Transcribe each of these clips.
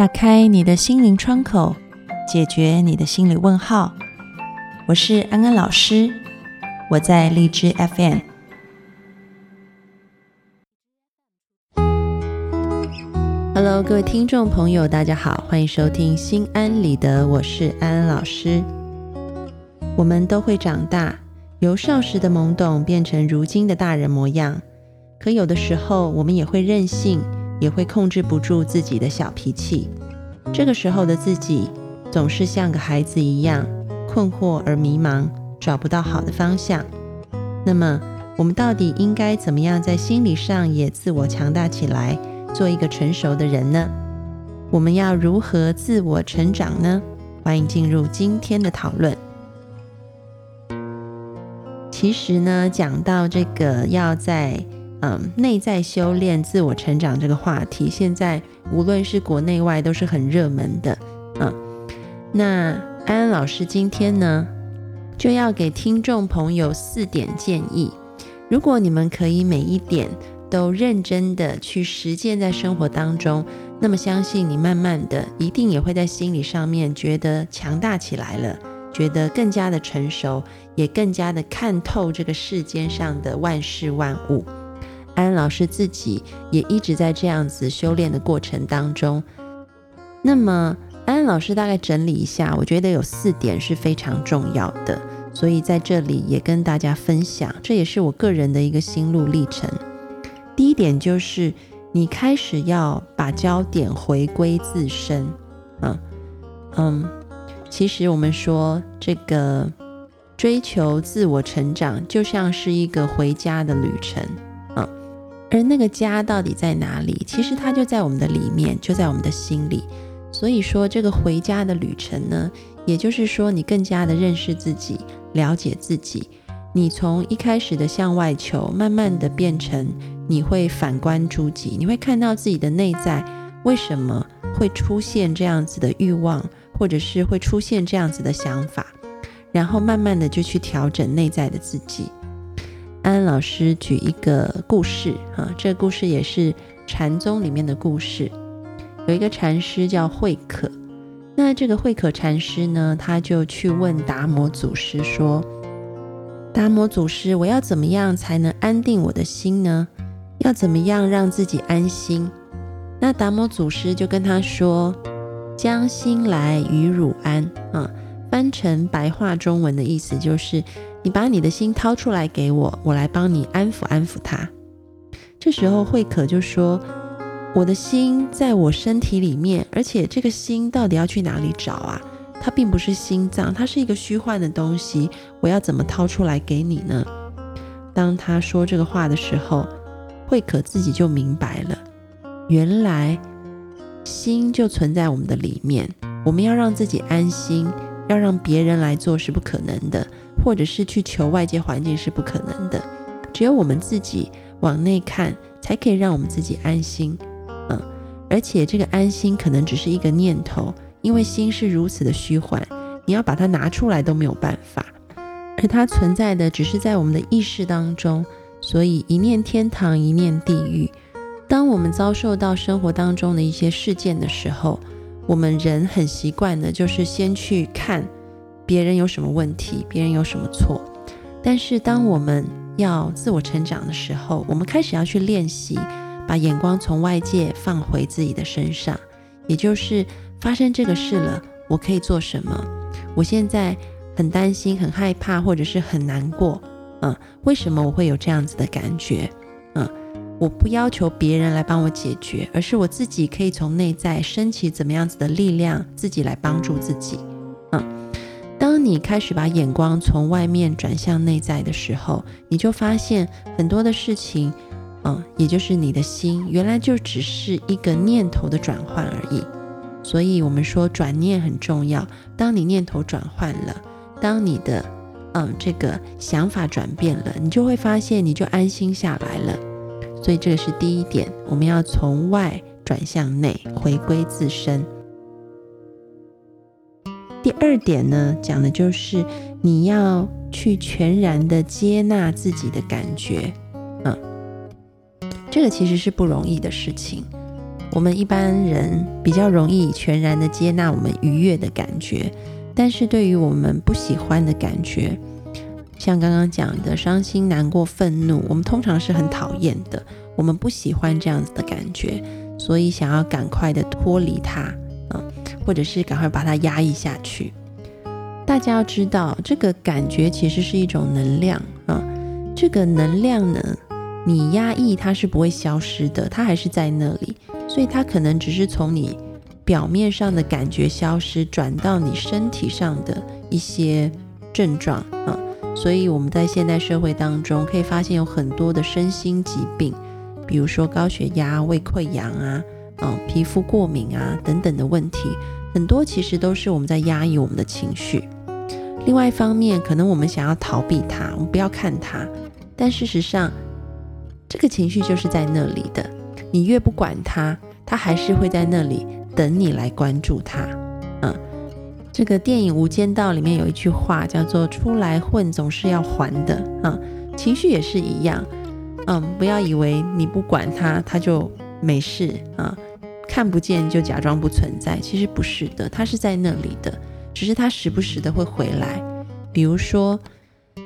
打开你的心灵窗口，解决你的心理问号。我是安安老师，我在荔枝 FM。Hello，各位听众朋友，大家好，欢迎收听《心安理得》，我是安安老师。我们都会长大，由少时的懵懂变成如今的大人模样。可有的时候，我们也会任性。也会控制不住自己的小脾气，这个时候的自己总是像个孩子一样困惑而迷茫，找不到好的方向。那么，我们到底应该怎么样在心理上也自我强大起来，做一个成熟的人呢？我们要如何自我成长呢？欢迎进入今天的讨论。其实呢，讲到这个要在。嗯，内在修炼、自我成长这个话题，现在无论是国内外都是很热门的。嗯，那安安老师今天呢，就要给听众朋友四点建议。如果你们可以每一点都认真的去实践在生活当中，那么相信你慢慢的一定也会在心理上面觉得强大起来了，觉得更加的成熟，也更加的看透这个世间上的万事万物。安老师自己也一直在这样子修炼的过程当中。那么，安老师大概整理一下，我觉得有四点是非常重要的，所以在这里也跟大家分享，这也是我个人的一个心路历程。第一点就是，你开始要把焦点回归自身。嗯嗯，其实我们说这个追求自我成长，就像是一个回家的旅程。而那个家到底在哪里？其实它就在我们的里面，就在我们的心里。所以说，这个回家的旅程呢，也就是说，你更加的认识自己，了解自己。你从一开始的向外求，慢慢的变成你会反观诸己，你会看到自己的内在为什么会出现这样子的欲望，或者是会出现这样子的想法，然后慢慢的就去调整内在的自己。安安老师举一个故事，哈，这个故事也是禅宗里面的故事。有一个禅师叫慧可，那这个慧可禅师呢，他就去问达摩祖师说：“达摩祖师，我要怎么样才能安定我的心呢？要怎么样让自己安心？”那达摩祖师就跟他说：“将心来与汝安。”啊，翻成白话中文的意思就是。你把你的心掏出来给我，我来帮你安抚安抚他。这时候慧可就说：“我的心在我身体里面，而且这个心到底要去哪里找啊？它并不是心脏，它是一个虚幻的东西。我要怎么掏出来给你呢？”当他说这个话的时候，慧可自己就明白了，原来心就存在我们的里面。我们要让自己安心，要让别人来做是不可能的。或者是去求外界环境是不可能的，只有我们自己往内看，才可以让我们自己安心。嗯，而且这个安心可能只是一个念头，因为心是如此的虚幻，你要把它拿出来都没有办法。而它存在的只是在我们的意识当中，所以一念天堂，一念地狱。当我们遭受到生活当中的一些事件的时候，我们人很习惯的就是先去看。别人有什么问题，别人有什么错，但是当我们要自我成长的时候，我们开始要去练习，把眼光从外界放回自己的身上，也就是发生这个事了，我可以做什么？我现在很担心、很害怕，或者是很难过，嗯，为什么我会有这样子的感觉？嗯，我不要求别人来帮我解决，而是我自己可以从内在升起怎么样子的力量，自己来帮助自己，当你开始把眼光从外面转向内在的时候，你就发现很多的事情，嗯，也就是你的心原来就只是一个念头的转换而已。所以，我们说转念很重要。当你念头转换了，当你的嗯这个想法转变了，你就会发现你就安心下来了。所以，这个是第一点，我们要从外转向内，回归自身。第二点呢，讲的就是你要去全然的接纳自己的感觉，嗯，这个其实是不容易的事情。我们一般人比较容易全然的接纳我们愉悦的感觉，但是对于我们不喜欢的感觉，像刚刚讲的伤心、难过、愤怒，我们通常是很讨厌的，我们不喜欢这样子的感觉，所以想要赶快的脱离它，或者是赶快把它压抑下去。大家要知道，这个感觉其实是一种能量啊，这个能量呢，你压抑它是不会消失的，它还是在那里，所以它可能只是从你表面上的感觉消失，转到你身体上的一些症状啊。所以我们在现代社会当中可以发现有很多的身心疾病，比如说高血压、胃溃疡啊，嗯，皮肤过敏啊等等的问题，很多其实都是我们在压抑我们的情绪。另外一方面，可能我们想要逃避它，我们不要看它，但事实上，这个情绪就是在那里的。你越不管它，它还是会在那里等你来关注它。嗯。这个电影《无间道》里面有一句话叫做“出来混总是要还的”啊，情绪也是一样，嗯，不要以为你不管它，它就没事啊，看不见就假装不存在，其实不是的，它是在那里的，只是它时不时的会回来。比如说，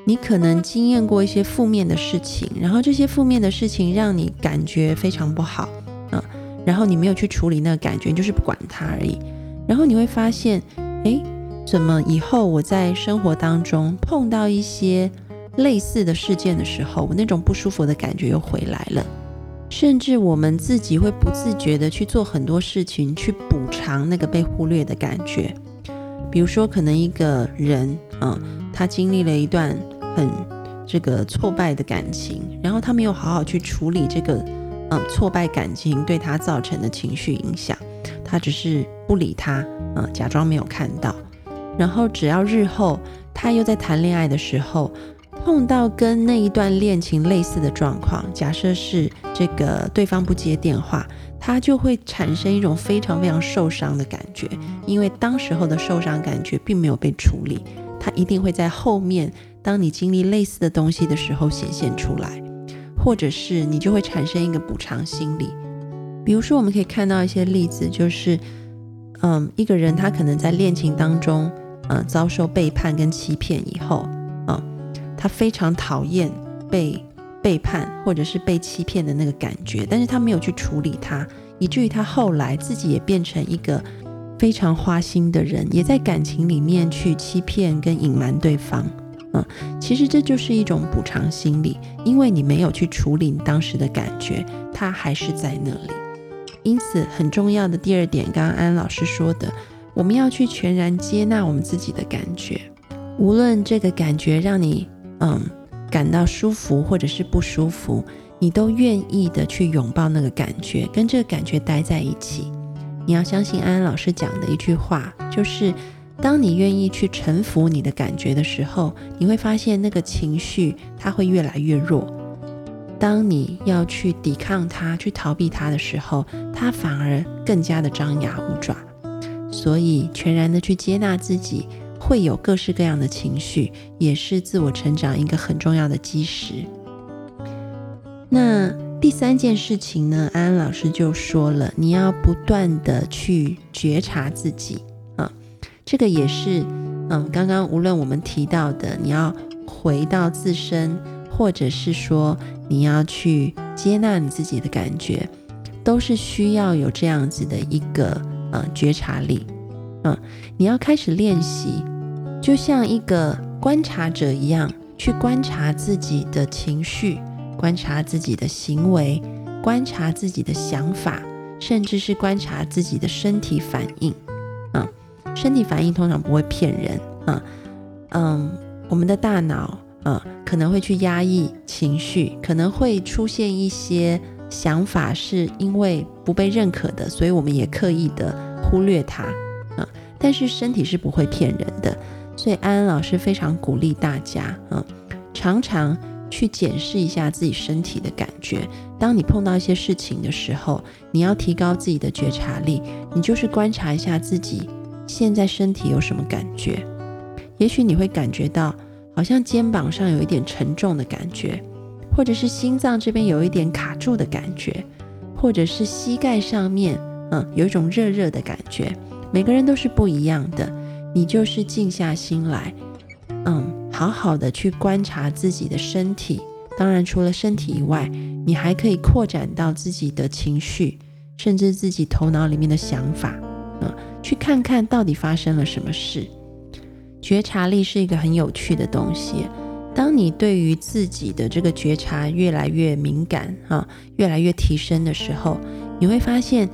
你可能经验过一些负面的事情，然后这些负面的事情让你感觉非常不好啊，然后你没有去处理那个感觉，你就是不管它而已，然后你会发现。诶，怎么以后我在生活当中碰到一些类似的事件的时候，我那种不舒服的感觉又回来了？甚至我们自己会不自觉的去做很多事情，去补偿那个被忽略的感觉。比如说，可能一个人，嗯，他经历了一段很这个挫败的感情，然后他没有好好去处理这个，嗯，挫败感情对他造成的情绪影响。他只是不理他，嗯，假装没有看到。然后只要日后他又在谈恋爱的时候碰到跟那一段恋情类似的状况，假设是这个对方不接电话，他就会产生一种非常非常受伤的感觉，因为当时候的受伤感觉并没有被处理，他一定会在后面，当你经历类似的东西的时候显现出来，或者是你就会产生一个补偿心理。比如说，我们可以看到一些例子，就是，嗯，一个人他可能在恋情当中，嗯，遭受背叛跟欺骗以后，他非常讨厌被背叛或者是被欺骗的那个感觉，但是他没有去处理它，以至于他后来自己也变成一个非常花心的人，也在感情里面去欺骗跟隐瞒对方，嗯，其实这就是一种补偿心理，因为你没有去处理你当时的感觉，它还是在那里。因此，很重要的第二点，刚刚安老师说的，我们要去全然接纳我们自己的感觉，无论这个感觉让你嗯感到舒服或者是不舒服，你都愿意的去拥抱那个感觉，跟这个感觉待在一起。你要相信安安老师讲的一句话，就是当你愿意去臣服你的感觉的时候，你会发现那个情绪它会越来越弱。当你要去抵抗它、去逃避它的时候，它反而更加的张牙舞爪。所以，全然的去接纳自己会有各式各样的情绪，也是自我成长一个很重要的基石。那第三件事情呢？安安老师就说了，你要不断的去觉察自己啊，这个也是嗯，刚刚无论我们提到的，你要回到自身，或者是说。你要去接纳你自己的感觉，都是需要有这样子的一个呃觉察力，嗯，你要开始练习，就像一个观察者一样，去观察自己的情绪，观察自己的行为，观察自己的想法，甚至是观察自己的身体反应，嗯，身体反应通常不会骗人，嗯嗯，我们的大脑。嗯，可能会去压抑情绪，可能会出现一些想法，是因为不被认可的，所以我们也刻意的忽略它。嗯，但是身体是不会骗人的，所以安安老师非常鼓励大家，嗯，常常去检视一下自己身体的感觉。当你碰到一些事情的时候，你要提高自己的觉察力，你就是观察一下自己现在身体有什么感觉，也许你会感觉到。好像肩膀上有一点沉重的感觉，或者是心脏这边有一点卡住的感觉，或者是膝盖上面，嗯，有一种热热的感觉。每个人都是不一样的，你就是静下心来，嗯，好好的去观察自己的身体。当然，除了身体以外，你还可以扩展到自己的情绪，甚至自己头脑里面的想法，嗯，去看看到底发生了什么事。觉察力是一个很有趣的东西。当你对于自己的这个觉察越来越敏感，哈，越来越提升的时候，你会发现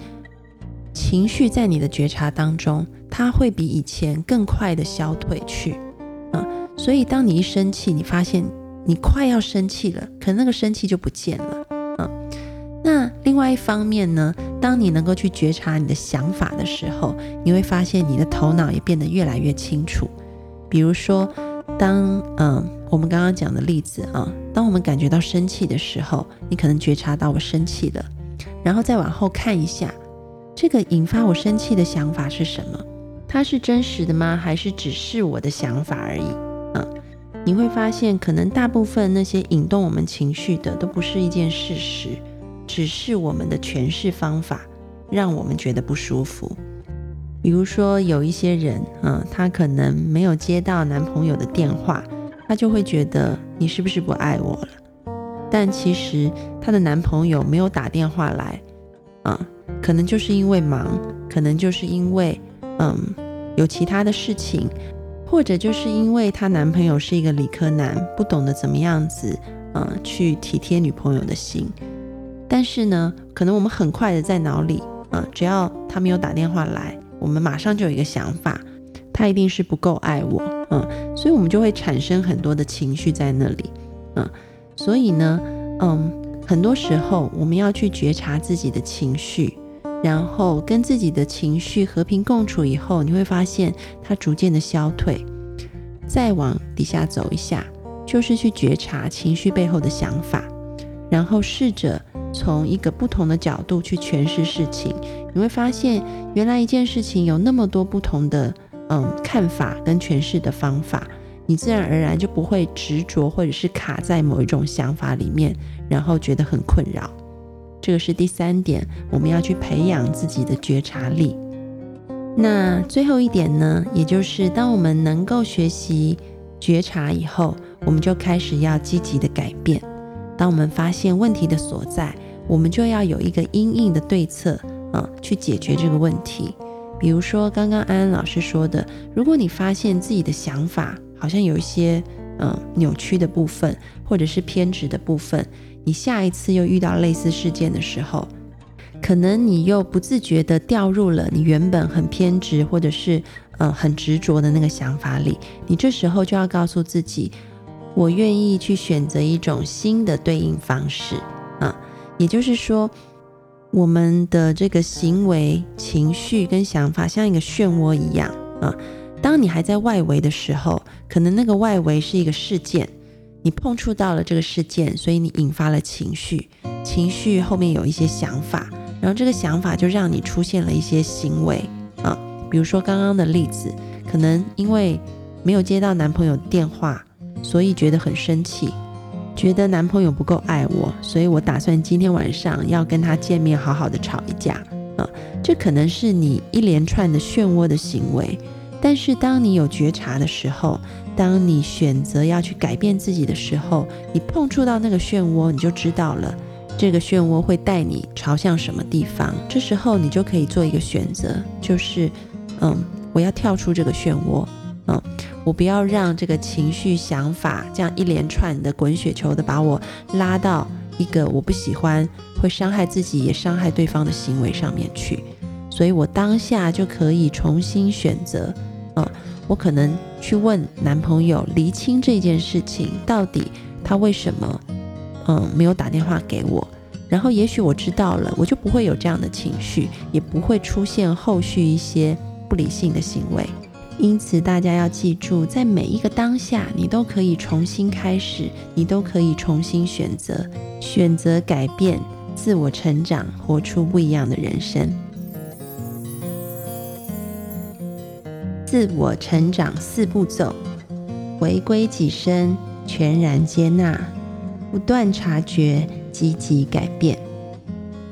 情绪在你的觉察当中，它会比以前更快的消退去，啊，所以当你一生气，你发现你快要生气了，可能那个生气就不见了，啊，那另外一方面呢，当你能够去觉察你的想法的时候，你会发现你的头脑也变得越来越清楚，比如说。当嗯，我们刚刚讲的例子啊，当我们感觉到生气的时候，你可能觉察到我生气了，然后再往后看一下，这个引发我生气的想法是什么？它是真实的吗？还是只是我的想法而已？嗯，你会发现，可能大部分那些引动我们情绪的，都不是一件事实，只是我们的诠释方法让我们觉得不舒服。比如说，有一些人，嗯，她可能没有接到男朋友的电话，她就会觉得你是不是不爱我了？但其实她的男朋友没有打电话来，啊，可能就是因为忙，可能就是因为，嗯，有其他的事情，或者就是因为她男朋友是一个理科男，不懂得怎么样子，嗯，去体贴女朋友的心。但是呢，可能我们很快的在脑里，嗯，只要他没有打电话来。我们马上就有一个想法，他一定是不够爱我，嗯，所以我们就会产生很多的情绪在那里，嗯，所以呢，嗯，很多时候我们要去觉察自己的情绪，然后跟自己的情绪和平共处以后，你会发现它逐渐的消退。再往底下走一下，就是去觉察情绪背后的想法，然后试着。从一个不同的角度去诠释事情，你会发现原来一件事情有那么多不同的嗯看法跟诠释的方法，你自然而然就不会执着或者是卡在某一种想法里面，然后觉得很困扰。这个是第三点，我们要去培养自己的觉察力。那最后一点呢，也就是当我们能够学习觉察以后，我们就开始要积极的改变。当我们发现问题的所在，我们就要有一个因应的对策啊，去解决这个问题。比如说，刚刚安安老师说的，如果你发现自己的想法好像有一些嗯扭曲的部分，或者是偏执的部分，你下一次又遇到类似事件的时候，可能你又不自觉地掉入了你原本很偏执或者是嗯很执着的那个想法里，你这时候就要告诉自己。我愿意去选择一种新的对应方式啊，也就是说，我们的这个行为、情绪跟想法像一个漩涡一样啊。当你还在外围的时候，可能那个外围是一个事件，你碰触到了这个事件，所以你引发了情绪，情绪后面有一些想法，然后这个想法就让你出现了一些行为啊。比如说刚刚的例子，可能因为没有接到男朋友电话。所以觉得很生气，觉得男朋友不够爱我，所以我打算今天晚上要跟他见面，好好的吵一架啊！这可能是你一连串的漩涡的行为。但是当你有觉察的时候，当你选择要去改变自己的时候，你碰触到那个漩涡，你就知道了这个漩涡会带你朝向什么地方。这时候你就可以做一个选择，就是嗯，我要跳出这个漩涡，嗯。我不要让这个情绪、想法这样一连串的滚雪球的把我拉到一个我不喜欢、会伤害自己也伤害对方的行为上面去，所以我当下就可以重新选择。我可能去问男朋友厘清这件事情到底他为什么嗯没有打电话给我，然后也许我知道了，我就不会有这样的情绪，也不会出现后续一些不理性的行为。因此，大家要记住，在每一个当下，你都可以重新开始，你都可以重新选择，选择改变，自我成长，活出不一样的人生。自我成长四步骤：回归己身，全然接纳，不断察觉，积极改变。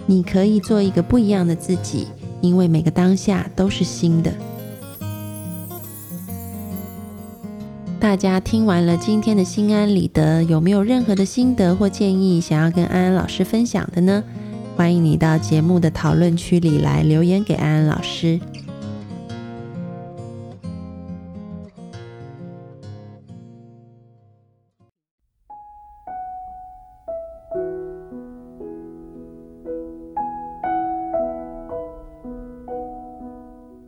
你可以做一个不一样的自己，因为每个当下都是新的。大家听完了今天的心安理得，有没有任何的心得或建议想要跟安安老师分享的呢？欢迎你到节目的讨论区里来留言给安安老师。